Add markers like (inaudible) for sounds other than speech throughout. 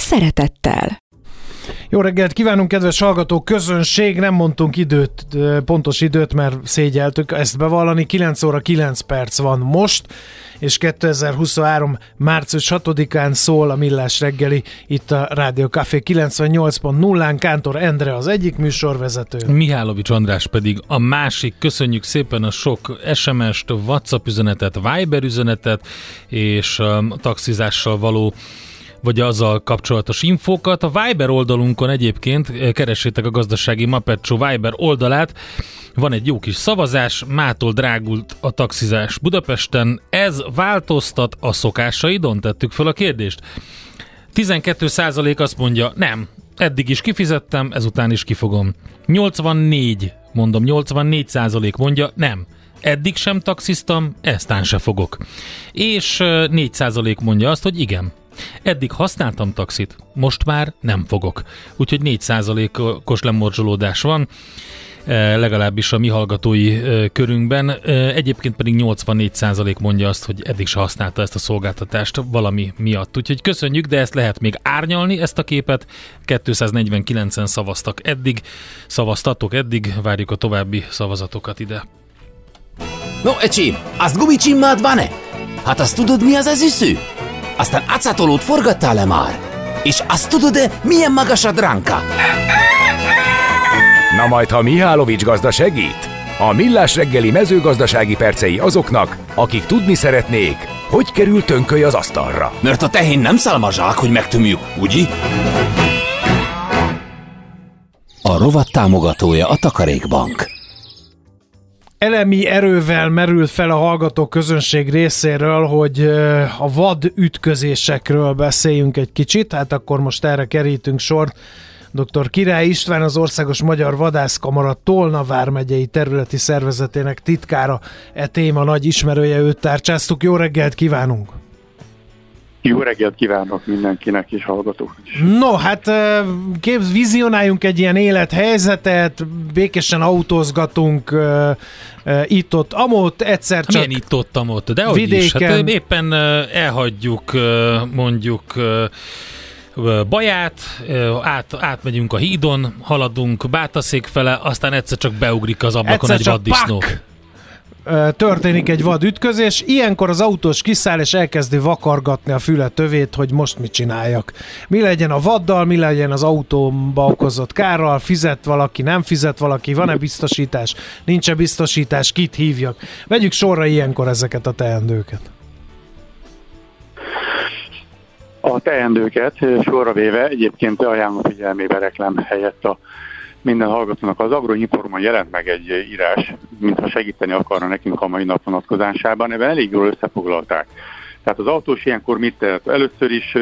szeretettel. Jó reggelt kívánunk, kedves hallgatók, közönség, nem mondtunk időt, pontos időt, mert szégyeltük ezt bevallani, 9 óra 9 perc van most, és 2023. március 6-án szól a Millás reggeli itt a Rádió Café 98.0-án, Kántor Endre az egyik műsorvezető. Mihálovics András pedig a másik. Köszönjük szépen a sok SMS-t, WhatsApp üzenetet, Viber üzenetet, és a taxizással való vagy azzal kapcsolatos infókat. A Viber oldalunkon egyébként eh, keressétek a gazdasági Mapecsó Viber oldalát. Van egy jó kis szavazás, mától drágult a taxizás Budapesten. Ez változtat a szokásaidon? Tettük fel a kérdést. 12% azt mondja, nem, eddig is kifizettem, ezután is kifogom. 84, mondom, 84 százalék mondja, nem. Eddig sem taxiztam, eztán se fogok. És 4 százalék mondja azt, hogy igen, Eddig használtam taxit, most már nem fogok. Úgyhogy 4%-os lemorzsolódás van e, legalábbis a mi hallgatói e, körünkben. E, egyébként pedig 84% mondja azt, hogy eddig se használta ezt a szolgáltatást valami miatt. Úgyhogy köszönjük, de ezt lehet még árnyalni, ezt a képet. 249-en szavaztak eddig, szavaztatok eddig, várjuk a további szavazatokat ide. No, ecsi, azt gumicsimmád van-e? Hát azt tudod, mi az üsző? Aztán acatolót forgattál-e már? És azt tudod-e, milyen magas a dránka? Na majd, ha Mihálovics gazda segít? A Millás reggeli mezőgazdasági percei azoknak, akik tudni szeretnék, hogy kerül tönköly az asztalra. Mert a tehén nem szálmazsák, hogy megtömjük, ugye? A rovat támogatója a Takarékbank elemi erővel merült fel a hallgató közönség részéről, hogy a vad ütközésekről beszéljünk egy kicsit, hát akkor most erre kerítünk sort. Dr. Király István, az Országos Magyar Vadászkamara Tolna vármegyei területi szervezetének titkára, e téma nagy ismerője, őt tárcsáztuk. Jó reggelt kívánunk! Jó reggelt kívánok mindenkinek és hallgatóknak is. No, hát képz, vizionáljunk egy ilyen élethelyzetet, békésen autózgatunk itt-ott, amott, egyszer csak Milyen itt-ott, amott, de hogy is, hát éppen elhagyjuk mondjuk Baját, át, átmegyünk a hídon, haladunk Bátaszék fele, aztán egyszer csak beugrik az ablakon egyszer egy vaddisznó. Pak! Történik egy vad ütközés, ilyenkor az autós kiszáll és elkezdi vakargatni a füle tövét, hogy most mit csináljak. Mi legyen a vaddal, mi legyen az autómba okozott kárral, fizet valaki, nem fizet valaki, van-e biztosítás, nincs-e biztosítás, kit hívjak. Vegyük sorra ilyenkor ezeket a teendőket. A teendőket sorra véve egyébként ajánlom figyelmébe reklám helyett a minden hallgatónak az Agroinforma jelent meg egy írás, mintha segíteni akarna nekünk a mai nap vonatkozásában, ebben elég jól összefoglalták. Tehát az autós ilyenkor mit tehet? Először is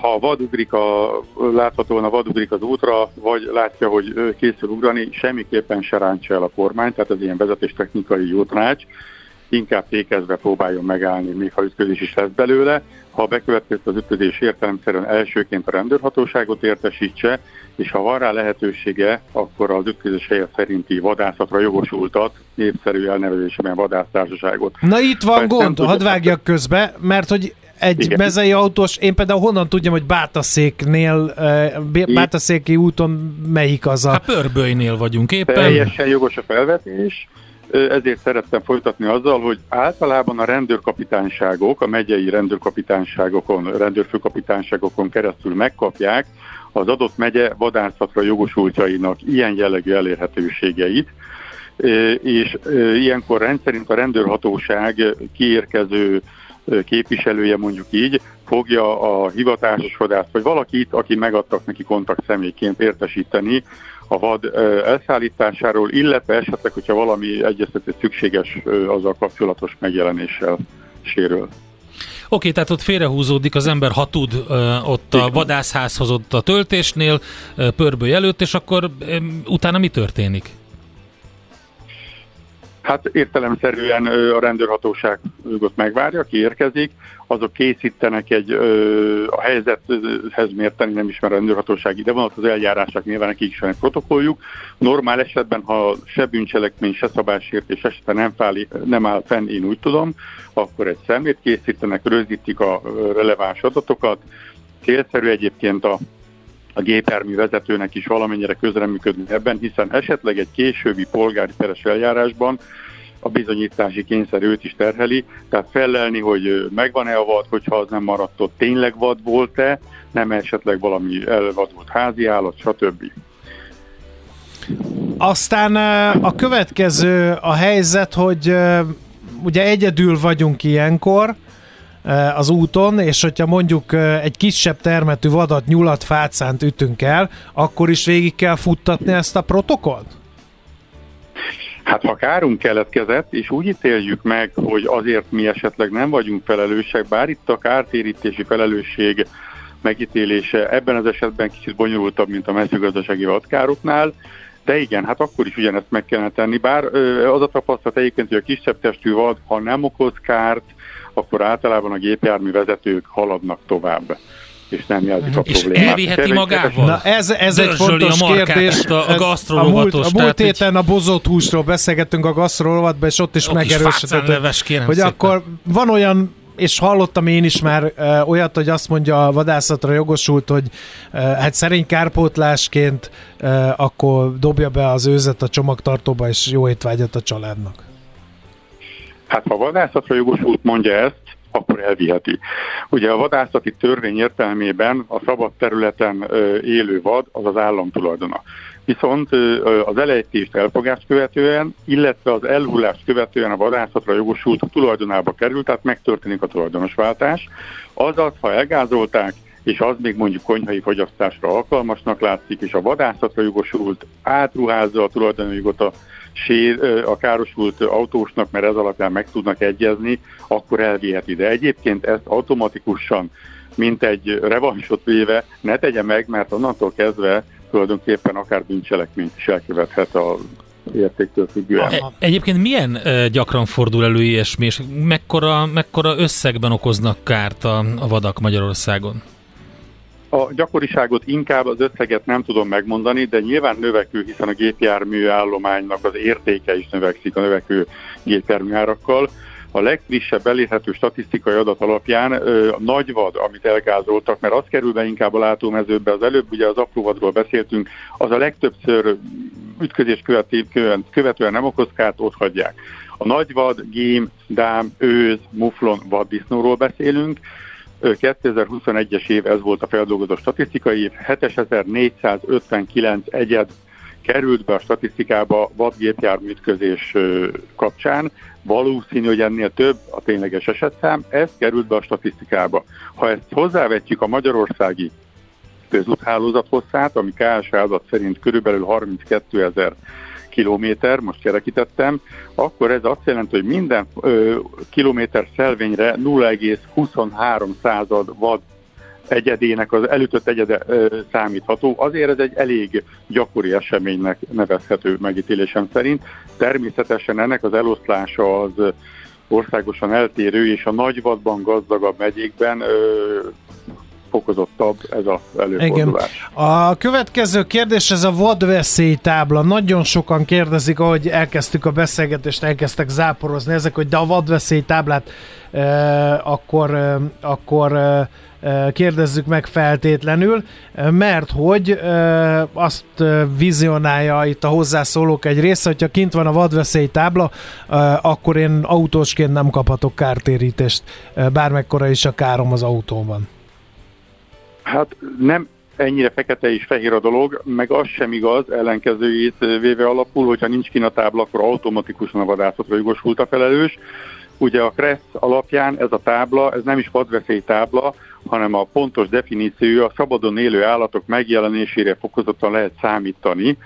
ha vadugrik a, láthatóan a vadugrik az útra, vagy látja, hogy készül ugrani, semmiképpen se rántsa el a kormány, tehát ez ilyen vezetéstechnikai jó tanács, inkább fékezve próbáljon megállni, még ha ütközés is lesz belőle. Ha bekövetkezett az ütközés értelemszerűen elsőként a rendőrhatóságot értesítse, és ha van rá lehetősége, akkor az ütközés helye szerinti vadászatra jogosultat, népszerű elnevezésben vadásztársaságot. Na itt van Ezt gond, hadd vágjak közbe, mert hogy egy Igen. mezei autós, én például honnan tudjam, hogy Bátaszéknél, Bátaszéki úton melyik az a... Hát Pörbölynél vagyunk éppen. Teljesen jogos a felvetés ezért szerettem folytatni azzal, hogy általában a rendőrkapitányságok, a megyei rendőrkapitányságokon, rendőrfőkapitányságokon keresztül megkapják az adott megye vadászatra jogosultjainak ilyen jellegű elérhetőségeit, és ilyenkor rendszerint a rendőrhatóság kiérkező képviselője mondjuk így fogja a hivatásos vadászt, vagy valakit, aki megadtak neki kontakt személyként értesíteni a vad elszállításáról, illetve esetleg, hogyha valami egyeztetés szükséges azzal kapcsolatos megjelenéssel sérül. Oké, tehát ott félrehúzódik az ember, ha tud ott a vadászházhoz ott a töltésnél, pörböly előtt, és akkor utána mi történik? Hát értelemszerűen a rendőrhatóságot megvárja, ki érkezik, azok készítenek egy a helyzethez mérteni, nem ismer a rendőrhatóság ide van, az eljárások nyilván nekik is van egy protokolljuk. Normál esetben, ha se bűncselekmény, se szabásértés esetben nem, fáli, nem áll fenn, én úgy tudom, akkor egy szemét készítenek, rögzítik a releváns adatokat. Célszerű egyébként a a gépjármű vezetőnek is valamennyire közreműködni ebben, hiszen esetleg egy későbbi polgári peres eljárásban a bizonyítási kényszer őt is terheli, tehát felelni, hogy megvan-e a vad, hogyha az nem maradt ott, tényleg vad volt-e, nem esetleg valami elvadult házi állat, stb. Aztán a következő a helyzet, hogy ugye egyedül vagyunk ilyenkor, az úton, és hogyha mondjuk egy kisebb termetű vadat, nyulat, fácánt ütünk el, akkor is végig kell futtatni ezt a protokollt? Hát ha kárunk keletkezett, és úgy ítéljük meg, hogy azért mi esetleg nem vagyunk felelősek, bár itt a kártérítési felelősség megítélése ebben az esetben kicsit bonyolultabb, mint a mezőgazdasági vadkároknál, de igen, hát akkor is ugyanezt meg kellene tenni, bár az a tapasztalat egyébként, hogy a kisebb testű vad, ha nem okoz kárt, akkor általában a gépjármű vezetők haladnak tovább és nem jelzik a problémát. És elviheti magával? Na ez, ez egy fontos a kérdés. A, a a múlt, a múlt héten a bozott húsról beszélgettünk a gasztrorovatban, és ott is megerősödött, hogy szépen. akkor van olyan és hallottam én is már uh, olyat, hogy azt mondja a vadászatra jogosult, hogy uh, hát szerény kárpótlásként uh, akkor dobja be az őzet a csomagtartóba, és jó étvágyat a családnak. Hát ha vadászatra jogosult mondja ezt, akkor elviheti. Ugye a vadászati törvény értelmében a szabad területen élő vad az az állam tulajdona. Viszont az elejtést elfogást követően, illetve az elhullást követően a vadászatra jogosult a tulajdonába került, tehát megtörténik a tulajdonosváltás. Azaz, ha elgázolták, és az még mondjuk konyhai fogyasztásra alkalmasnak látszik, és a vadászatra jogosult átruházza a tulajdonjogot a sér, a károsult autósnak, mert ez alapján meg tudnak egyezni, akkor elviheti. De egyébként ezt automatikusan, mint egy revansot véve, ne tegye meg, mert onnantól kezdve tulajdonképpen akár bűncselekményt is elkövethet a értéktől függően. E- egyébként milyen gyakran fordul elő ilyesmi, és mekkora, mekkora összegben okoznak kárt a, a vadak Magyarországon? A gyakoriságot inkább az összeget nem tudom megmondani, de nyilván növekvő, hiszen a gépjármű állománynak az értéke is növekszik a növekvő gépjármű árakkal. A legfrissebb elérhető statisztikai adat alapján a nagyvad, amit elgázoltak, mert az kerül be inkább a látómezőbe, az előbb ugye az apróvadról beszéltünk, az a legtöbbször ütközés követően, követően nem okoz kárt, ott hagyják. A nagyvad, gém, dám, őz, muflon, vaddisznóról beszélünk, 2021-es év ez volt a feldolgozó statisztikai év, 7459 egyed került be a statisztikába vadgépjárműütközés kapcsán. Valószínű, hogy ennél több a tényleges esetszám, ez került be a statisztikába. Ha ezt hozzávetjük a magyarországi közúthálózat hosszát, ami KS adat szerint körülbelül 32 ezer kilométer, most kerekítettem, akkor ez azt jelenti, hogy minden ö, kilométer szelvényre 0,23 század vad egyedének az elütött egyede ö, számítható. Azért ez egy elég gyakori eseménynek nevezhető megítélésem szerint. Természetesen ennek az eloszlása az országosan eltérő, és a nagyvadban gazdagabb megyékben fokozottabb ez az előfordulás. Igen. A következő kérdés, ez a vadveszélytábla. Nagyon sokan kérdezik, ahogy elkezdtük a beszélgetést, elkezdtek záporozni ezek, hogy de a vadveszélytáblát e, akkor, e, akkor e, kérdezzük meg feltétlenül, mert hogy azt vizionálja itt a hozzászólók egy része, hogyha kint van a vadveszély tábla, akkor én autósként nem kaphatok kártérítést, bármekkora is a károm az autóban. Hát nem ennyire fekete és fehér a dolog, meg az sem igaz, ellenkezőjét véve alapul, hogyha nincs kin a tábla, akkor automatikusan a vadászatra jogosult a felelős. Ugye a KRESZ alapján ez a tábla, ez nem is tábla, hanem a pontos definíció a szabadon élő állatok megjelenésére fokozottan lehet számítani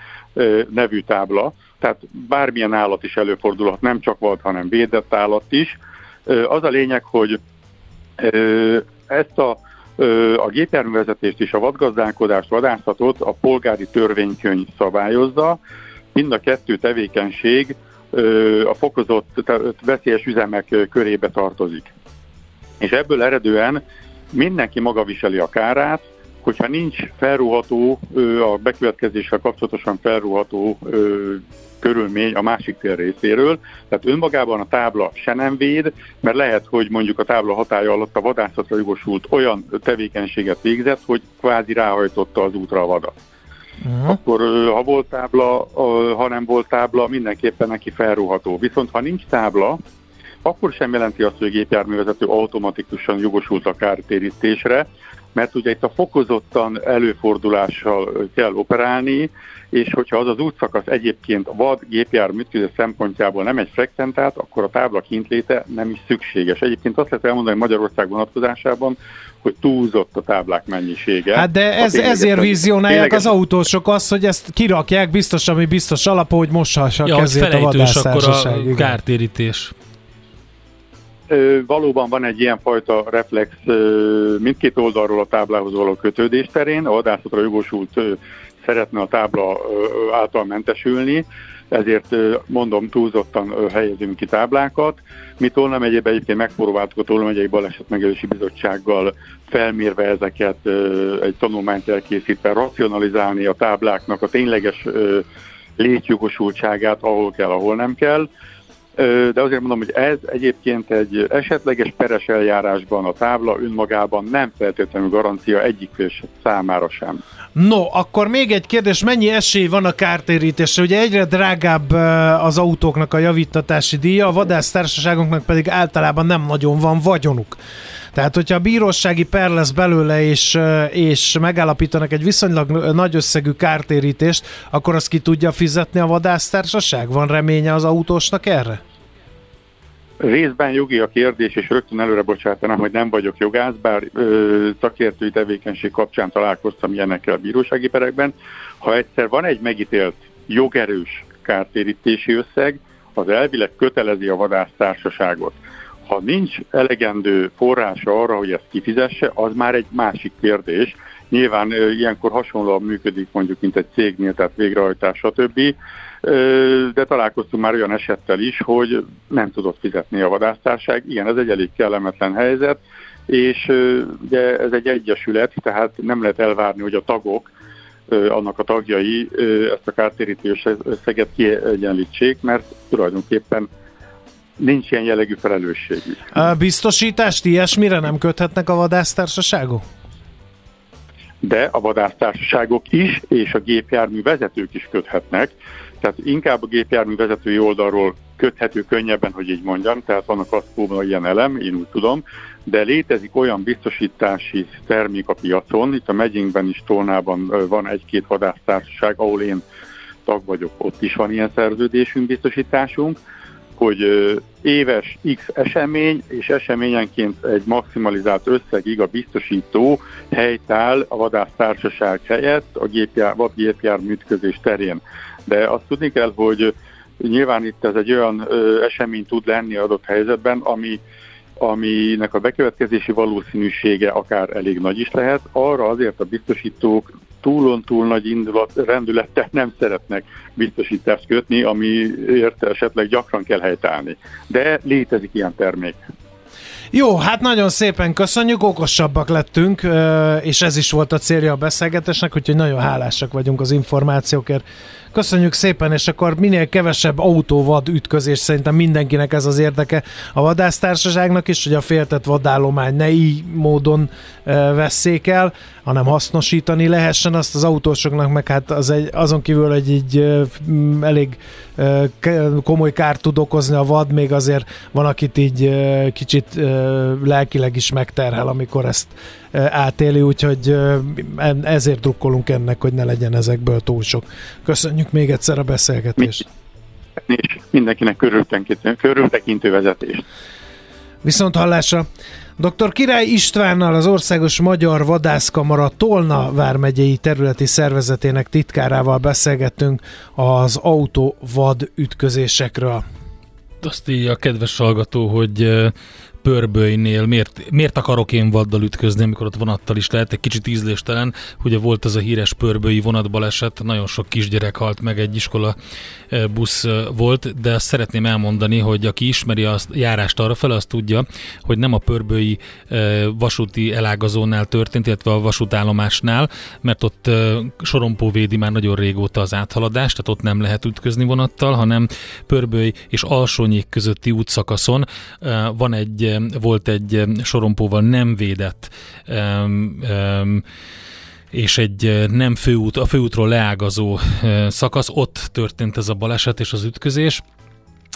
nevű tábla. Tehát bármilyen állat is előfordulhat, nem csak vad, hanem védett állat is. Az a lényeg, hogy Ezt a, a gépjárművezetést és a vadgazdálkodást, vadászatot a polgári törvénykönyv szabályozza. Mind a kettő tevékenység a fokozott veszélyes üzemek körébe tartozik. És ebből eredően mindenki maga viseli a kárát, hogyha nincs felruható, a bekövetkezéssel kapcsolatosan felruható körülmény a másik fél részéről, tehát önmagában a tábla se nem véd, mert lehet, hogy mondjuk a tábla hatája alatt a vadászatra jogosult olyan tevékenységet végzett, hogy kvázi ráhajtotta az útra a vadat. Uh-huh. Akkor ha volt tábla, ha nem volt tábla, mindenképpen neki felruható. Viszont ha nincs tábla, akkor sem jelenti azt, hogy a gépjárművezető automatikusan jogosult a kártérítésre, mert ugye itt a fokozottan előfordulással kell operálni, és hogyha az az útszakasz egyébként a vad gépjármű ütközés szempontjából nem egy frekventált, akkor a tábla kintléte nem is szükséges. Egyébként azt lehet elmondani Magyarország vonatkozásában, hogy túlzott a táblák mennyisége. Hát de ez, ezért vizionálják az autósok azt, hogy ezt kirakják biztos, ami biztos alap, hogy moshassa ja, kezét a akkor a kártérítés. Valóban van egy ilyen fajta reflex mindkét oldalról a táblához való kötődés terén, a vadászatra jogosult szeretne a tábla által mentesülni, ezért mondom, túlzottan helyezünk ki táblákat. Mi Tolna megyében egyébként megpróbáltuk a Tolna megyei baleset megelősi bizottsággal felmérve ezeket egy tanulmányt elkészítve racionalizálni a tábláknak a tényleges létjogosultságát, ahol kell, ahol nem kell de azért mondom, hogy ez egyébként egy esetleges peres eljárásban a tábla önmagában nem feltétlenül garancia egyik számára sem. No, akkor még egy kérdés, mennyi esély van a kártérítésre? Ugye egyre drágább az autóknak a javítatási díja, a vadásztársaságoknak pedig általában nem nagyon van vagyonuk. Tehát, hogyha a bírósági per lesz belőle, és, és megállapítanak egy viszonylag nagy összegű kártérítést, akkor azt ki tudja fizetni a vadásztársaság? Van reménye az autósnak erre? Részben jogi a kérdés, és rögtön előre bocsátanám, hogy nem vagyok jogász, bár ö, szakértői tevékenység kapcsán találkoztam ilyenekkel a bírósági perekben. Ha egyszer van egy megítélt jogerős kártérítési összeg, az elvileg kötelezi a vadásztársaságot. Ha nincs elegendő forrása arra, hogy ezt kifizesse, az már egy másik kérdés. Nyilván ö, ilyenkor hasonlóan működik mondjuk, mint egy cégnél, tehát végrehajtás, stb de találkoztunk már olyan esettel is, hogy nem tudott fizetni a vadásztárság. Igen, ez egy elég kellemetlen helyzet, és ugye ez egy egyesület, tehát nem lehet elvárni, hogy a tagok, annak a tagjai ezt a kártérítő összeget kiegyenlítsék, mert tulajdonképpen nincs ilyen jellegű felelősségük. A biztosítást ilyesmire nem köthetnek a vadásztársaságok? De a vadásztársaságok is, és a gépjármű vezetők is köthetnek, tehát inkább a gépjármű vezetői oldalról köthető könnyebben, hogy így mondjam, tehát vannak azt hogy ilyen elem, én úgy tudom, de létezik olyan biztosítási termék a piacon, itt a megyénkben is Tolnában van egy-két vadásztársaság, ahol én tag vagyok, ott is van ilyen szerződésünk, biztosításunk, hogy éves X esemény, és eseményenként egy maximalizált összegig a biztosító helytáll a vadásztársaság helyett a gépjár, vadgépjármű ütközés terén. De azt tudni kell, hogy nyilván itt ez egy olyan ö, esemény tud lenni adott helyzetben, ami aminek a bekövetkezési valószínűsége akár elég nagy is lehet, arra azért a biztosítók túlon túl nagy indulat, rendülettel nem szeretnek biztosítást kötni, amiért esetleg gyakran kell helytállni. De létezik ilyen termék. Jó, hát nagyon szépen köszönjük, okosabbak lettünk, és ez is volt a célja a beszélgetésnek, úgyhogy nagyon hálásak vagyunk az információkért. Köszönjük szépen, és akkor minél kevesebb autóvad ütközés szerintem mindenkinek ez az érdeke a vadásztársaságnak is, hogy a féltett vadállomány ne így módon vesszék el, hanem hasznosítani lehessen azt az autósoknak, meg hát az egy, azon kívül egy így elég komoly kárt tud okozni a vad, még azért van, akit így kicsit lelkileg is megterhel, amikor ezt átéli, úgyhogy ezért drukkolunk ennek, hogy ne legyen ezekből túl sok. Köszönjük még egyszer a beszélgetést. És mindenkinek körültekintő, körültekintő vezetést. Viszont hallásra! Dr. Király Istvánnal az Országos Magyar Vadászkamara Tolna vármegyei területi szervezetének titkárával beszélgettünk az autó vad ütközésekről. Azt írja a kedves hallgató, hogy pörbölynél miért, miért akarok én vaddal ütközni, amikor ott vonattal is lehet, egy kicsit ízléstelen. Ugye volt az a híres pörbői vonatbaleset, nagyon sok kisgyerek halt meg, egy iskola busz volt, de azt szeretném elmondani, hogy aki ismeri a járást arra fel, azt tudja, hogy nem a pörbői vasúti elágazónál történt, illetve a vasútállomásnál, mert ott sorompó védi már nagyon régóta az áthaladást, tehát ott nem lehet ütközni vonattal, hanem pörbői és alsónyék közötti útszakaszon van egy, volt egy sorompóval nem védett és egy nem főút, a főútról leágazó szakasz, ott történt ez a baleset és az ütközés,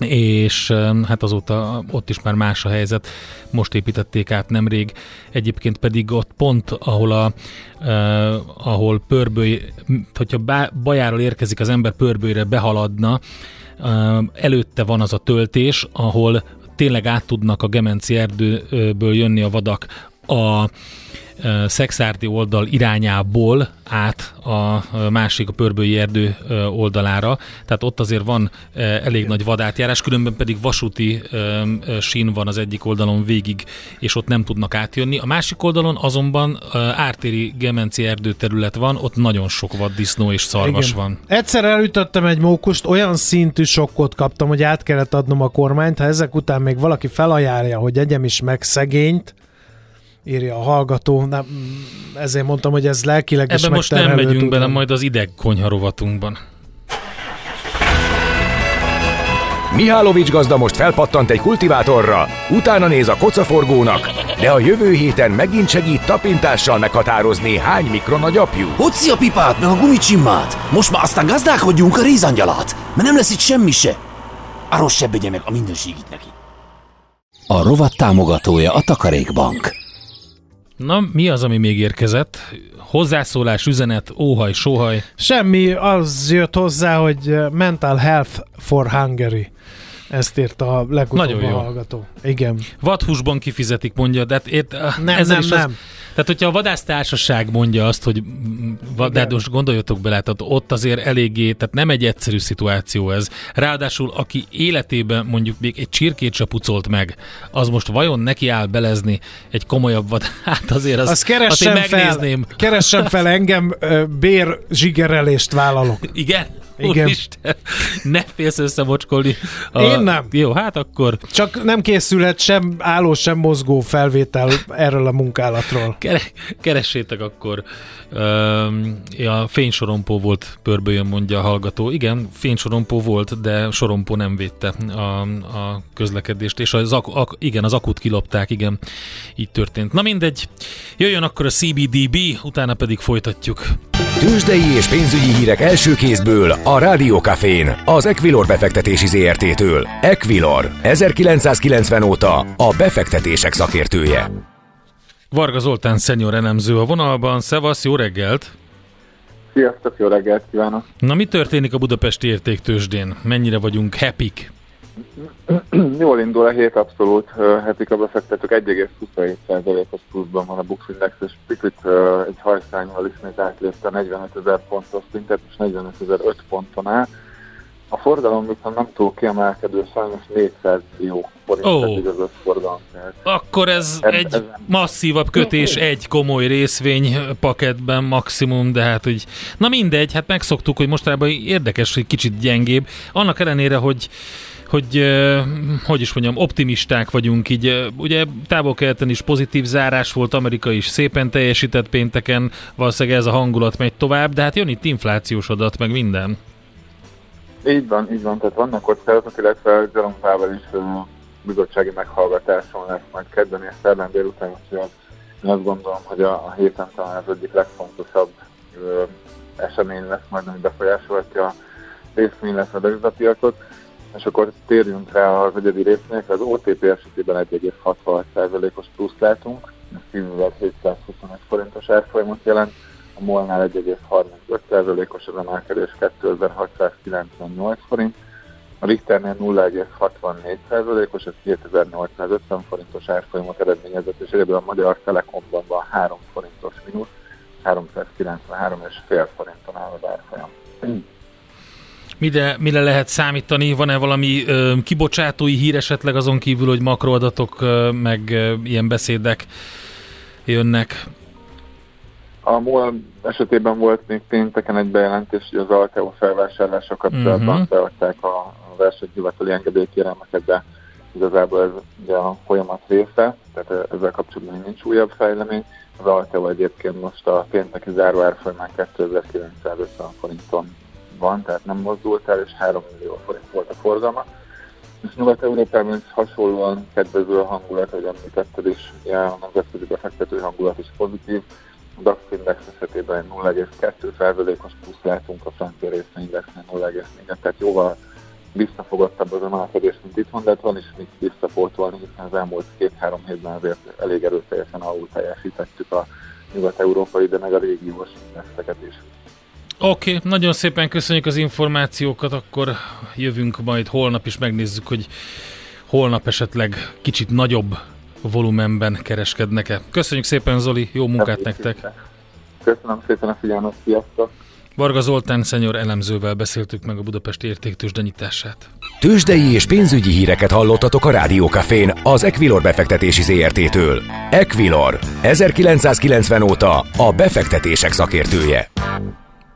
és hát azóta ott is már más a helyzet, most építették át nemrég, egyébként pedig ott pont, ahol a uh, ahol pörbőj, hogyha bajáról érkezik az ember pörbőjre behaladna, uh, előtte van az a töltés, ahol tényleg át tudnak a Gemenci erdőből jönni a vadak a Szexárdi oldal irányából át a másik, a Pörbői erdő oldalára, tehát ott azért van elég nagy vadátjárás, különben pedig vasúti sín van az egyik oldalon végig, és ott nem tudnak átjönni. A másik oldalon azonban ártéri Gemenci erdő terület van, ott nagyon sok vaddisznó és szarvas Igen. van. Egyszer elütöttem egy mókust, olyan szintű sokkot kaptam, hogy át kellett adnom a kormányt, ha ezek után még valaki felajánlja, hogy egyem is meg szegényt, írja a hallgató. Nem, ezért mondtam, hogy ez lelkileg Ebben most nem megyünk tudom. bele, majd az ideg konyharovatunkban. Mihálovics gazda most felpattant egy kultivátorra, utána néz a kocaforgónak, de a jövő héten megint segít tapintással meghatározni, hány mikron a gyapjú. Hoci a pipát, meg a gumicsimmát! Most már aztán gazdálkodjunk a rézangyalát, mert nem lesz itt semmi se. Arról se meg a mindenségit neki. A rovat támogatója a Takarékbank. Na, mi az, ami még érkezett? Hozzászólás, üzenet, óhaj, sóhaj? Semmi, az jött hozzá, hogy Mental Health for Hungary. Ezt írta a legutóbb Nagyon jó. hallgató. Igen. Vadhúsban kifizetik, mondja, de hát ért, nem, nem, nem. Az, tehát, hogyha a vadásztársaság mondja azt, hogy most gondoljatok bele, tehát ott azért eléggé, tehát nem egy egyszerű szituáció ez. Ráadásul, aki életében mondjuk még egy csirkét se pucolt meg, az most vajon neki áll belezni egy komolyabb vad, (laughs) hát azért az, azt keressen azt megnézném. Fel, keressen fel engem, bér zsigerelést vállalok. Igen? Igen. Úristen, ne félsz összemocskolni. A... Én nem. Jó, hát akkor... Csak nem készülhet sem álló, sem mozgó felvétel erről a munkálatról. Keressétek akkor. a fénysorompó volt, pörböjön mondja a hallgató. Igen, fénysorompó volt, de sorompó nem védte a, a közlekedést, és az, ak- igen, az akut kilopták, igen, így történt. Na mindegy, jöjjön akkor a CBDB, utána pedig folytatjuk. Tőzsdei és pénzügyi hírek első kézből a Rádiókafén, az Equilor befektetési ZRT-től. Equilor, 1990 óta a befektetések szakértője. Varga Zoltán szenyor elemző a vonalban. Szevasz, jó reggelt! Sziasztok, jó reggelt kívánok! Na mi történik a budapesti értéktősdén? Mennyire vagyunk happy Jól indul a hét, abszolút hetik a befektetők 1,27%-os pluszban van a Bux Index, és picit egy hajszányval ismét átlépte 45 ezer pontos szintet, és 45 ezer 5 ponton áll. A forgalom viszont nem túl kiemelkedő, sajnos 400 millió forint oh. az összforgalom. Akkor ez eb- egy ezen... masszívabb kötés egy komoly részvény paketben maximum, de hát hogy... Na mindegy, hát megszoktuk, hogy mostanában érdekes, hogy kicsit gyengébb. Annak ellenére, hogy hogy hogy is mondjam, optimisták vagyunk, így ugye távol-keleten is pozitív zárás volt, Amerika is szépen teljesített pénteken, valószínűleg ez a hangulat megy tovább, de hát jön itt inflációs adat, meg minden. Így van, így van, tehát vannak kockázatok, illetve Jerome Powell is bizottsági meghallgatáson lesz majd kedden és szerdán délután, úgyhogy én azt gondolom, hogy a, a héten talán az egyik legfontosabb uh, esemény lesz majd, ami befolyásolhatja a részvény, illetve a és akkor térjünk rá az egyedi részvényekre. Az OTP esetében 1,66%-os plusz látunk, ez 10.725 forintos árfolyamot jelent, a MOL-nál 1,35%-os az emelkedés 2698 forint, a Richternél 0,64%-os, ez 2850 forintos árfolyamot eredményezett, és egyébként a Magyar Telekomban van 3 forintos mínusz, 393,5 forinton áll az árfolyam. Mire, mire lehet számítani? Van-e valami ö, kibocsátói hír esetleg azon kívül, hogy makroadatok, ö, meg ö, ilyen beszédek jönnek? A MOL esetében volt még pénteken egy bejelentés, hogy az Alteo felvásárlása kapcsolatban uh-huh. beadták a, a versenyhivatali engedélykérelmeket, de igazából ez ugye a folyamat része, tehát ezzel kapcsolatban nincs újabb fejlemény. Az Alteo egyébként most a pénteki záróárfolyamán 2950 forinton van, tehát nem mozdult el, és 3 millió forint volt a forgalma. És Nyugat-Európában is hasonlóan kedvező a hangulat, hogy említetted is, a nemzetközi befektető hangulat is pozitív. A DAX index esetében 0,2%-os plusz látunk, a francia részvényindexnél 0,4, tehát jóval visszafogottabb az emelkedés, mint itthon, de hát van is mit visszapótolni, hiszen az elmúlt két-három hétben azért elég erőteljesen alul teljesítettük a nyugat-európai, de meg a régiós indexeket is. Oké, okay, nagyon szépen köszönjük az információkat, akkor jövünk majd holnap is megnézzük, hogy holnap esetleg kicsit nagyobb volumenben kereskednek-e. Köszönjük szépen Zoli, jó munkát nektek! Köszönöm szépen a figyelmet, sziasztok! Varga Zoltán szenyor elemzővel beszéltük meg a Budapesti értéktősde nyitását. Tőzsdei és pénzügyi híreket hallottatok a Rádiókafén az Equilor befektetési ZRT-től. Equilor, 1990 óta a befektetések szakértője.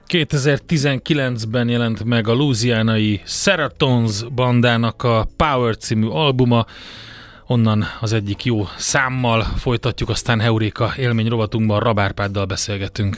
2019-ben jelent meg a Louisianai Seratons bandának a Power című albuma, onnan az egyik jó számmal folytatjuk, aztán Heuréka élmény rovatunkban Rabárpáddal beszélgetünk.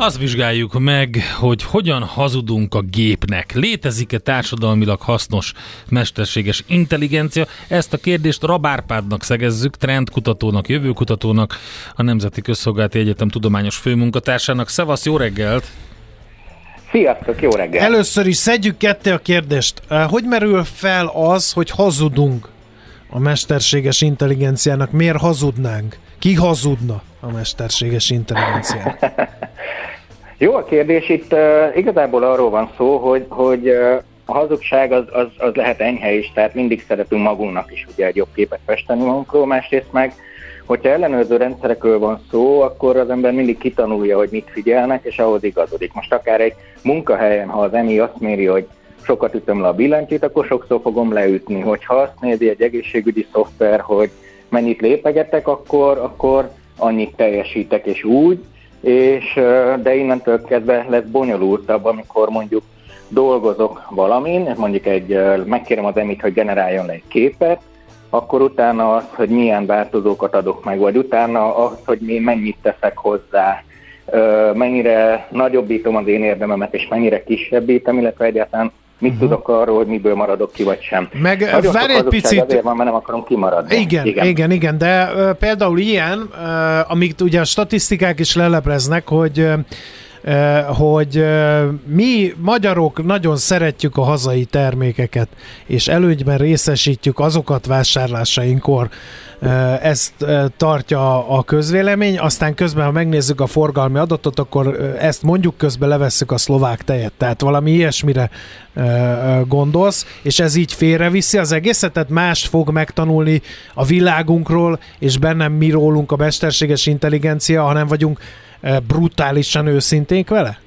Azt vizsgáljuk meg, hogy hogyan hazudunk a gépnek. Létezik-e társadalmilag hasznos mesterséges intelligencia? Ezt a kérdést Rabárpádnak szegezzük, trendkutatónak, jövőkutatónak, a Nemzeti Közszolgálati Egyetem tudományos főmunkatársának. Szevasz, jó reggelt! Sziasztok, jó reggelt! Először is szedjük ketté a kérdést. Hogy merül fel az, hogy hazudunk a mesterséges intelligenciának? Miért hazudnánk? Ki hazudna a mesterséges intelligenciának? (laughs) Jó a kérdés, itt uh, igazából arról van szó, hogy, hogy uh, a hazugság az, az, az lehet enyhe is, tehát mindig szeretünk magunknak is ugye egy jobb képet festeni magunkról, másrészt meg, hogyha ellenőrző rendszerekről van szó, akkor az ember mindig kitanulja, hogy mit figyelnek, és ahhoz igazodik. Most akár egy munkahelyen, ha az EMI azt méri, hogy sokat ütöm le a billentyűt, akkor sokszor fogom leütni. Hogyha azt nézi egy egészségügyi szoftver, hogy mennyit lépegetek, akkor, akkor annyit teljesítek, és úgy, és de innentől kezdve lesz bonyolultabb, amikor mondjuk dolgozok valamin, mondjuk egy, megkérem az emit, hogy generáljon le egy képet, akkor utána az, hogy milyen változókat adok meg, vagy utána az, hogy mi mennyit teszek hozzá, mennyire nagyobbítom az én érdememet, és mennyire kisebbítem, illetve egyáltalán mit uh-huh. tudok arról, hogy miből maradok ki, vagy sem. Meg Nagyon várj egy picit... Azért van, mert nem akarom kimaradni. Igen, igen, igen, igen de uh, például ilyen, uh, amik ugye a statisztikák is lelepleznek, hogy uh, hogy mi magyarok nagyon szeretjük a hazai termékeket, és előnyben részesítjük azokat vásárlásainkor, ezt tartja a közvélemény, aztán közben, ha megnézzük a forgalmi adatot, akkor ezt mondjuk közben levesszük a szlovák tejet, tehát valami ilyesmire gondolsz, és ez így félreviszi az egészet, tehát más fog megtanulni a világunkról, és bennem mi rólunk a mesterséges intelligencia, hanem vagyunk brutálisan őszinték vele?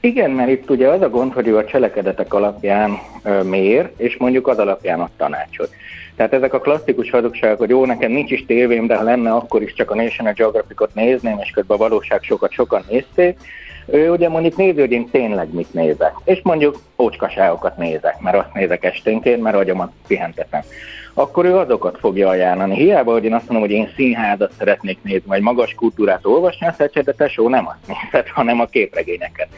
Igen, mert itt ugye az a gond, hogy ő a cselekedetek alapján mér, és mondjuk az alapján ad tanácsot. Tehát ezek a klasszikus hazugságok, hogy jó, nekem nincs is tévém, de ha lenne, akkor is csak a National Geographic-ot nézném, és közben a valóság sokat sokan nézték. Ő ugye mondjuk nézi, hogy én tényleg mit nézek. És mondjuk ócskaságokat nézek, mert azt nézek esténként, mert agyamat pihentetem akkor ő azokat fogja ajánlani. Hiába, hogy én azt mondom, hogy én színházat szeretnék nézni, vagy magas kultúrát olvasni, azt de tesó nem azt nézed, (laughs) hanem a képregényeket.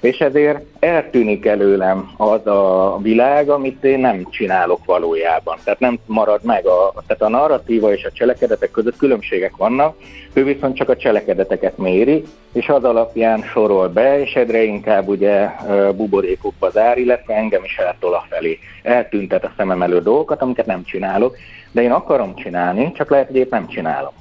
És ezért eltűnik előlem az a világ, amit én nem csinálok valójában. Tehát nem marad meg. A, tehát a narratíva és a cselekedetek között különbségek vannak, ő viszont csak a cselekedeteket méri, és az alapján sorol be, és egyre inkább ugye buborékokba zár, illetve engem is eltol a felé. Eltüntet a szemem elő dolgokat, amiket nem csinálok, de én akarom csinálni, csak lehet, hogy épp nem csinálom.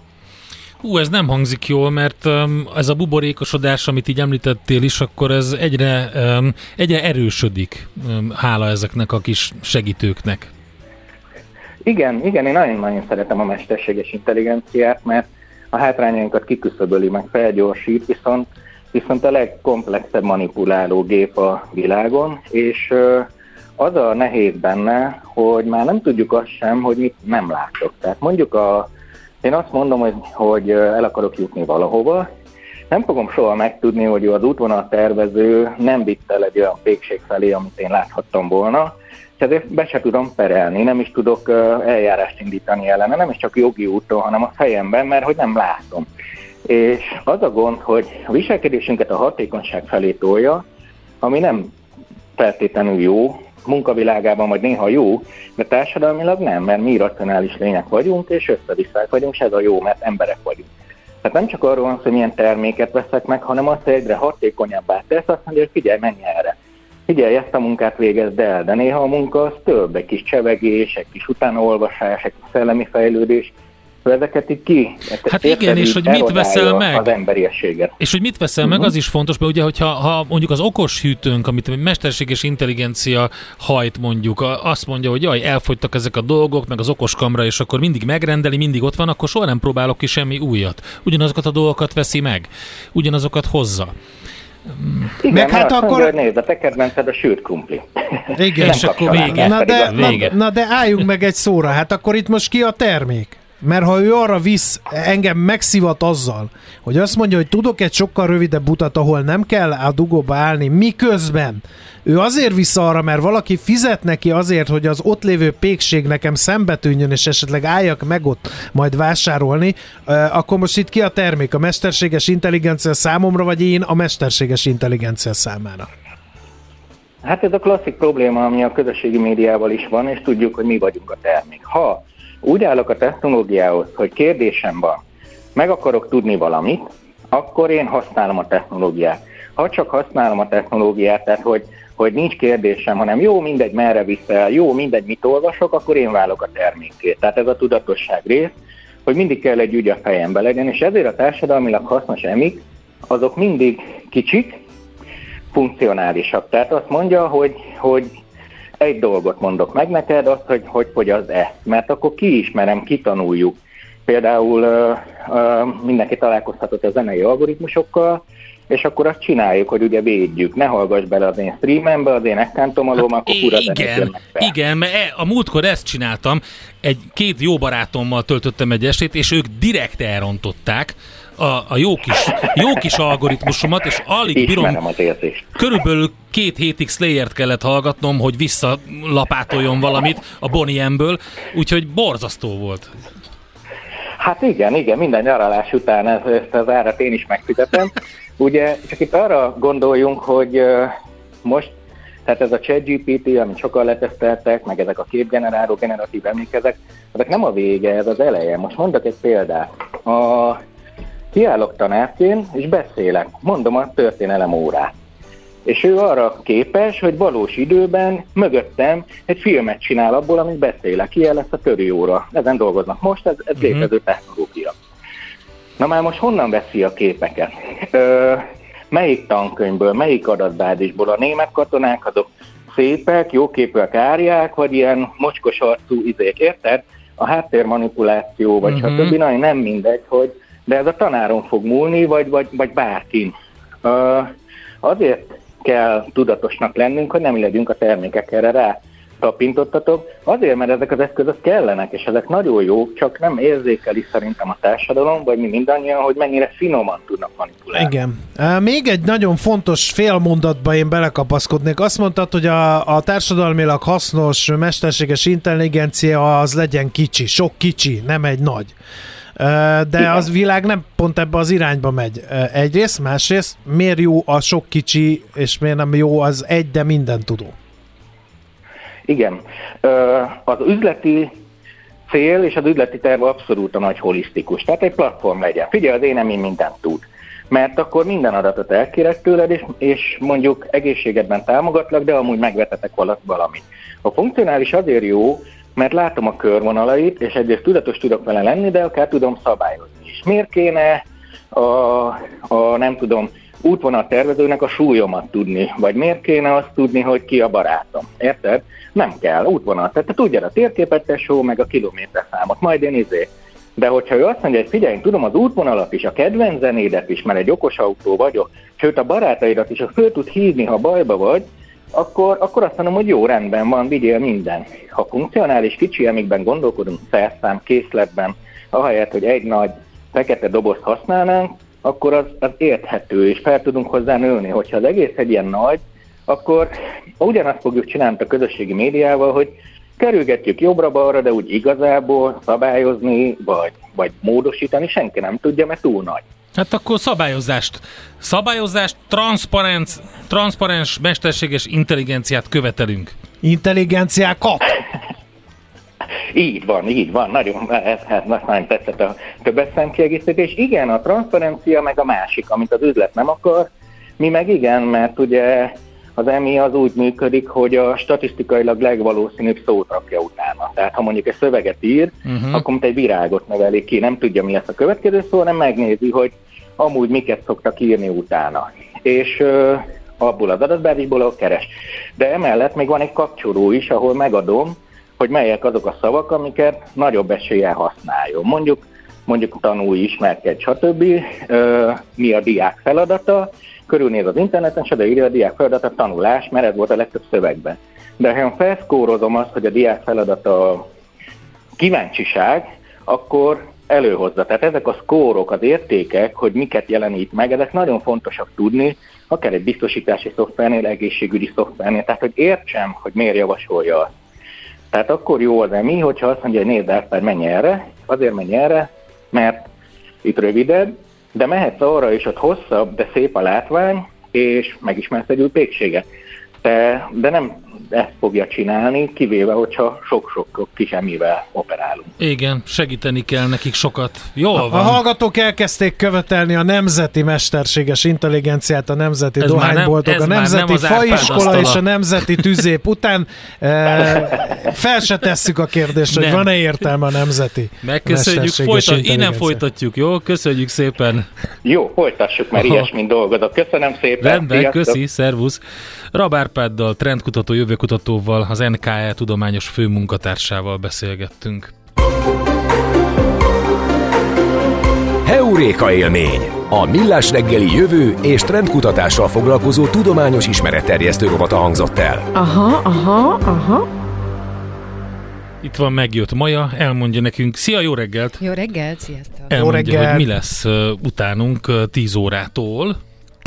Ú, ez nem hangzik jól, mert um, ez a buborékosodás, amit így említettél is, akkor ez egyre, um, egyre erősödik, um, hála ezeknek a kis segítőknek. Igen, igen, én nagyon-nagyon szeretem a mesterséges intelligenciát, mert a hátrányainkat kiküszöböli, meg felgyorsít, viszont, viszont a legkomplexebb manipuláló gép a világon, és az a nehéz benne, hogy már nem tudjuk azt sem, hogy mit nem látok. Tehát mondjuk a, én azt mondom, hogy, hogy el akarok jutni valahova, nem fogom soha megtudni, hogy az útvonal tervező nem vitt el egy olyan pékség felé, amit én láthattam volna, és ezért be se tudom perelni, nem is tudok eljárást indítani ellene, nem is csak jogi úton, hanem a fejemben, mert hogy nem látom. És az a gond, hogy a viselkedésünket a hatékonyság felé tolja, ami nem feltétlenül jó, munkavilágában vagy néha jó, de társadalmilag nem, mert mi racionális lények vagyunk, és összevisszák vagyunk, és ez a jó, mert emberek vagyunk. Tehát nem csak arról van hogy milyen terméket veszek meg, hanem azt, hogy egyre hatékonyabbá tesz, azt mondja, hogy figyelj, menj erre. Figyelj, ezt a munkát végezd el, de néha a munka az több, egy kis csevegés, egy kis utánaolvasás, egy kis szellemi fejlődés, ezeket itt ki. Hát igen, és hogy mit veszel meg? Az emberiességet. És hogy mit veszel uh-huh. meg, az is fontos, mert ugye, hogyha ha mondjuk az okos hűtőnk, amit a mesterséges intelligencia hajt mondjuk, azt mondja, hogy jaj, elfogytak ezek a dolgok, meg az okos kamra, és akkor mindig megrendeli, mindig ott van, akkor soha nem próbálok ki semmi újat. Ugyanazokat a dolgokat veszi meg, ugyanazokat hozza. Igen, meg hát akkor... Mondja, hogy nézd, a te kedvenced a sült krumpli. Igen, és akkor vége. Na de, vége. Na, na de álljunk meg egy szóra, hát akkor itt most ki a termék? Mert ha ő arra visz, engem megszivat azzal, hogy azt mondja, hogy tudok egy sokkal rövidebb utat, ahol nem kell a dugóba állni, miközben ő azért visz arra, mert valaki fizet neki azért, hogy az ott lévő pékség nekem szembetűnjön, és esetleg álljak meg ott majd vásárolni, akkor most itt ki a termék? A mesterséges intelligencia számomra, vagy én a mesterséges intelligencia számára? Hát ez a klasszik probléma, ami a közösségi médiával is van, és tudjuk, hogy mi vagyunk a termék. Ha úgy állok a technológiához, hogy kérdésem van, meg akarok tudni valamit, akkor én használom a technológiát. Ha csak használom a technológiát, tehát hogy, hogy nincs kérdésem, hanem jó, mindegy, merre viszel, jó, mindegy, mit olvasok, akkor én válok a termékét. Tehát ez a tudatosság rész, hogy mindig kell egy ügy a fejembe legyen, és ezért a társadalmilag hasznos emik, azok mindig kicsik, funkcionálisak. Tehát azt mondja, hogy, hogy egy dolgot mondok meg neked, azt, hogy hogy fogy az e mert akkor kiismerem, kitanuljuk. Például uh, uh, mindenki találkozhatott a zenei algoritmusokkal, és akkor azt csináljuk, hogy ugye védjük, ne hallgass bele az én streamembe, az én ekkantomalom, hát, akkor fura Igen, igen, mert e, a múltkor ezt csináltam, egy két jó barátommal töltöttem egy estét, és ők direkt elrontották a, a jó, kis, jó kis algoritmusomat, és alig bírom, az érzést. körülbelül két hétig Slayer-t kellett hallgatnom, hogy visszalapátoljon valamit a Bonnie M-ből, úgyhogy borzasztó volt. Hát igen, igen, minden nyaralás után ez, ezt az árat én is megfizetem. (laughs) Ugye csak itt arra gondoljunk, hogy most, tehát ez a ChatGPT, amit sokan leteszteltek, meg ezek a képgeneráló, generatív emlékezek, ezek nem a vége, ez az eleje. Most mondok egy példát. A, kiállok tanárként, és beszélek, mondom a történelem órát. És ő arra képes, hogy valós időben mögöttem egy filmet csinál abból, amit beszélek. Ilyen lesz a törő óra. Ezen dolgoznak most, ez, ez uh-huh. létező technológia. Na már most honnan veszi a képeket? Ö, melyik tankönyvből, melyik adatbázisból? A német katonák azok szépek, jóképűek árják, vagy ilyen mocskos arcú izék, érted? A háttérmanipuláció, vagy uh-huh. stb. Nem mindegy, hogy de ez a tanáron fog múlni, vagy, vagy, vagy bárkin. Azért kell tudatosnak lennünk, hogy nem legyünk a termékek erre rá tapintottatok, azért, mert ezek az eszközök kellenek, és ezek nagyon jók, csak nem érzékeli szerintem a társadalom, vagy mi mindannyian, hogy mennyire finoman tudnak manipulálni. Igen. Még egy nagyon fontos félmondatba én belekapaszkodnék. Azt mondtad, hogy a, a társadalmilag hasznos mesterséges intelligencia az legyen kicsi, sok kicsi, nem egy nagy. De Igen. az világ nem pont ebbe az irányba megy. Egyrészt, másrészt, miért jó a sok kicsi, és miért nem jó az egy, de minden tudó? Igen. Az üzleti cél és az üzleti terv abszolút a nagy holisztikus. Tehát egy platform legyen. Figyelj, az én nem mindent tud. Mert akkor minden adatot elkérek tőled, és, és mondjuk egészségedben támogatlak, de amúgy megvetetek valamit. A funkcionális azért jó, mert látom a körvonalait, és egyrészt tudatos tudok vele lenni, de akár tudom szabályozni is. Miért kéne a, a nem tudom, útvonal tervezőnek a súlyomat tudni, vagy miért kéne azt tudni, hogy ki a barátom. Érted? Nem kell, útvonal. Tehát te tudjad a térképet, tesó, meg a kilométerszámot, majd én izé. De hogyha ő azt mondja, hogy figyelj, én tudom az útvonalat is, a kedvenc zenédet is, mert egy okos autó vagyok, sőt a barátaidat is, ha föl tud hívni, ha bajba vagy, akkor, akkor azt mondom, hogy jó, rendben van, vigyél minden. Ha funkcionális kicsi, amikben gondolkodunk, szerszám, készletben, ahelyett, hogy egy nagy fekete dobozt használnánk, akkor az, az érthető, és fel tudunk hozzá nőni. Hogyha az egész egy ilyen nagy, akkor ugyanazt fogjuk csinálni a közösségi médiával, hogy kerülgetjük jobbra-balra, de úgy igazából szabályozni, vagy, vagy módosítani senki nem tudja, mert túl nagy. Hát akkor szabályozást. Szabályozást, transzparens, transzparens, mesterséges intelligenciát követelünk. Intelligenciákat? Így van, így van, nagyon, ez, hát nagyon tetszett a többes szemkiegészítés. Igen, a transzparencia meg a másik, amit az üzlet nem akar, mi meg igen, mert ugye az EMI az úgy működik, hogy a statisztikailag legvalószínűbb szót rakja utána. Tehát ha mondjuk egy szöveget ír, uh-huh. akkor mint egy virágot nevelik ki, nem tudja mi lesz a következő szó, hanem megnézi, hogy amúgy miket szoktak írni utána. És ö, abból az adatbázisból keres. De emellett még van egy kapcsoló is, ahol megadom, hogy melyek azok a szavak, amiket nagyobb eséllyel használjon. Mondjuk, mondjuk tanulj, ismerkedj, stb. Ö, mi a diák feladata, körülnéz az interneten, és ide írja a diák feladata tanulás, mert ez volt a legtöbb szövegben. De ha felszkórozom azt, hogy a diák feladata kíváncsiság, akkor előhozza. Tehát ezek a szkórok, az értékek, hogy miket jelenít meg, ezek nagyon fontosak tudni, akár egy biztosítási szoftvernél, egészségügyi szoftvernél, tehát hogy értsem, hogy miért javasolja azt. Tehát akkor jó az emi, hogyha azt mondja, hogy nézd, Árpád, menj erre, azért menj erre, mert itt rövidebb, de mehetsz arra is, ott hosszabb, de szép a látvány, és megismersz egy új pékséget. De, de nem ezt fogja csinálni, kivéve, hogyha sok-sok kis emivel operálunk. Igen, segíteni kell nekik sokat. Jó van. A hallgatók elkezdték követelni a nemzeti mesterséges intelligenciát, a nemzeti ez dohányboltok, nem, a nemzeti nem faiskola és a nemzeti tűzép után. E, (laughs) fel se tesszük a kérdést, nem. hogy van-e értelme a nemzeti Megköszönjük, folytat, innen folytatjuk, jó? Köszönjük szépen. Jó, folytassuk, mert ilyesmint dolgozok. Köszönöm szépen. Rendben, Sziasztok. köszi, szervusz. Rabárpáddal, trendkutató, jövőkutatóval, az NKE tudományos főmunkatársával beszélgettünk. Heuréka élmény! A Millás reggeli jövő és trendkutatással foglalkozó tudományos ismeretterjesztő rovata hangzott el. Aha, aha, aha. Itt van megjött Maja, elmondja nekünk. Szia, jó reggelt! Jó reggelt, sziasztok! Elmondja, jó reggelt. hogy mi lesz utánunk 10 órától.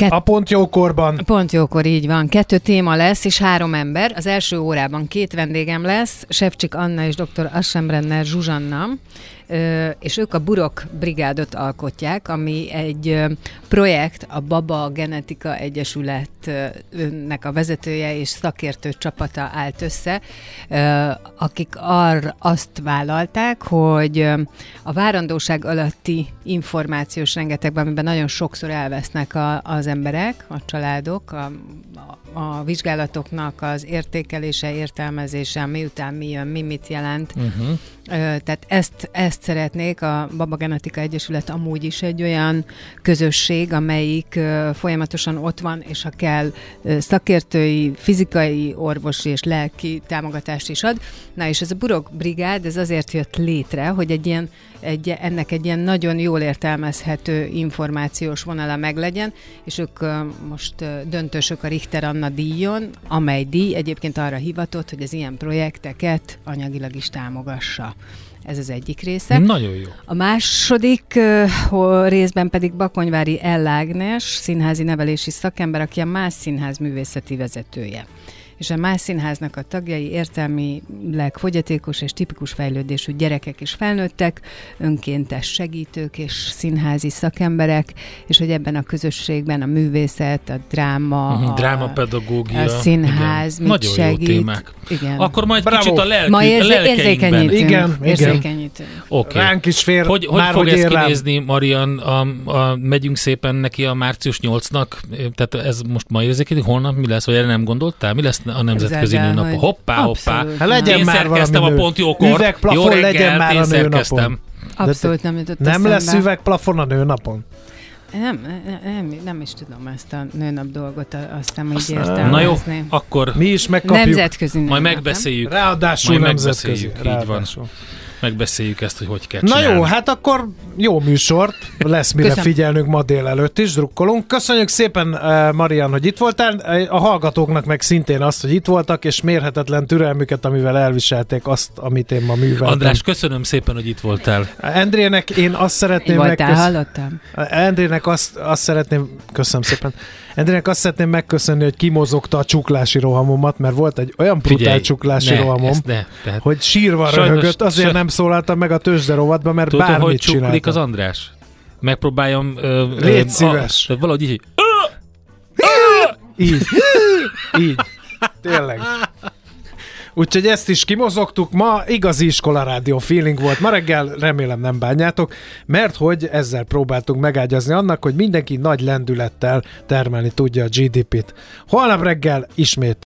Kett... A pont jókorban. Pont jókor, így van. Kettő téma lesz, és három ember. Az első órában két vendégem lesz, Sefcsik Anna és dr. Assemrenner Zsuzsanna és ők a Burok Brigádot alkotják, ami egy projekt, a Baba Genetika Egyesületnek a vezetője és szakértő csapata állt össze, akik arra azt vállalták, hogy a várandóság alatti információs rengetegben, amiben nagyon sokszor elvesznek a, az emberek, a családok, a, a vizsgálatoknak az értékelése, értelmezése, miután mi jön, mi mit jelent. Uh-huh. Tehát ezt, ezt szeretnék, a Baba Genetika Egyesület amúgy is egy olyan közösség, amelyik folyamatosan ott van, és ha kell szakértői, fizikai, orvosi és lelki támogatást is ad. Na és ez a Burok Brigád, ez azért jött létre, hogy egy ilyen egy, ennek egy ilyen nagyon jól értelmezhető információs vonala meglegyen, és ők most döntősök a Richter Anna díjon, amely díj egyébként arra hivatott, hogy az ilyen projekteket anyagilag is támogassa. Ez az egyik része. Nagyon jó. A második uh, részben pedig Bakonyvári Ellágnes, színházi nevelési szakember, aki a Más Színház művészeti vezetője és a más színháznak a tagjai értelmileg fogyatékos és tipikus fejlődésű gyerekek és felnőttek, önkéntes segítők és színházi szakemberek, és hogy ebben a közösségben a művészet, a dráma, uh-huh, drámapedagógia, a színház igen. mit Nagyon segít. Jó témák. Igen. Akkor majd Bravo. kicsit a, lelki, Ma a érzékenyítünk. Igen, érzékenyítünk. Számít. Oké. Ránk is fér, Hogy, hogy már fog hogy ez rám. kinézni, Marian? A, a, megyünk szépen neki a március 8-nak, tehát ez most ma érzékelik, holnap mi lesz, vagy erre nem gondoltál? Mi lesz a nemzetközi el, nőnap? hogy Hoppá, hoppá. abszolút. Hát legyen én már szerkeztem valami a pont jókort. Üvegplafon Jó reggelt, legyen már én a nőnapon. szerkeztem. Abszolút nem jutott Nem eszembe. lesz üvegplafon a nőnapon? Nem, nem, nem is tudom ezt a nőnap dolgot aztán így Na jó, értelmezni. akkor Mi is megkapjuk. Nemzetközi nőnap, majd megbeszéljük. Ráadásul Majd nemzetközi. megbeszéljük, így van. Ráadásul. Megbeszéljük ezt, hogy hogy kell Na csinálni. jó, hát akkor jó műsort, lesz mire Köszönöm. figyelnünk ma délelőtt is, drukkolunk. Köszönjük szépen, eh, Marian, hogy itt voltál, Eh, a hallgatóknak meg szintén azt, hogy itt voltak, és mérhetetlen türelmüket, amivel elviselték azt, amit én ma műveltem. András, köszönöm szépen, hogy itt voltál. Endrének én azt szeretném Voltál, megköszönni. hallottam? Endrének azt, azt szeretném, köszönöm szépen, Endrének azt szeretném megköszönni, hogy kimozogta a csuklási rohamomat, mert volt egy olyan brutál Figyelj, csuklási ne, rohamom, ne, tehát hogy sírva Sajnos- röhögött, azért saj- nem szólaltam meg a tőzsde rovatba, mert Tudod, bármit hogy csuklik az András? Megpróbáljam... Ö, ö, Légy a- szíves. tehát valahogy így, Így. Így. Tényleg. Úgyhogy ezt is kimozogtuk. Ma igazi iskolarádió feeling volt. Ma reggel remélem nem bánjátok, mert hogy ezzel próbáltunk megágyazni annak, hogy mindenki nagy lendülettel termelni tudja a GDP-t. Holnap reggel ismét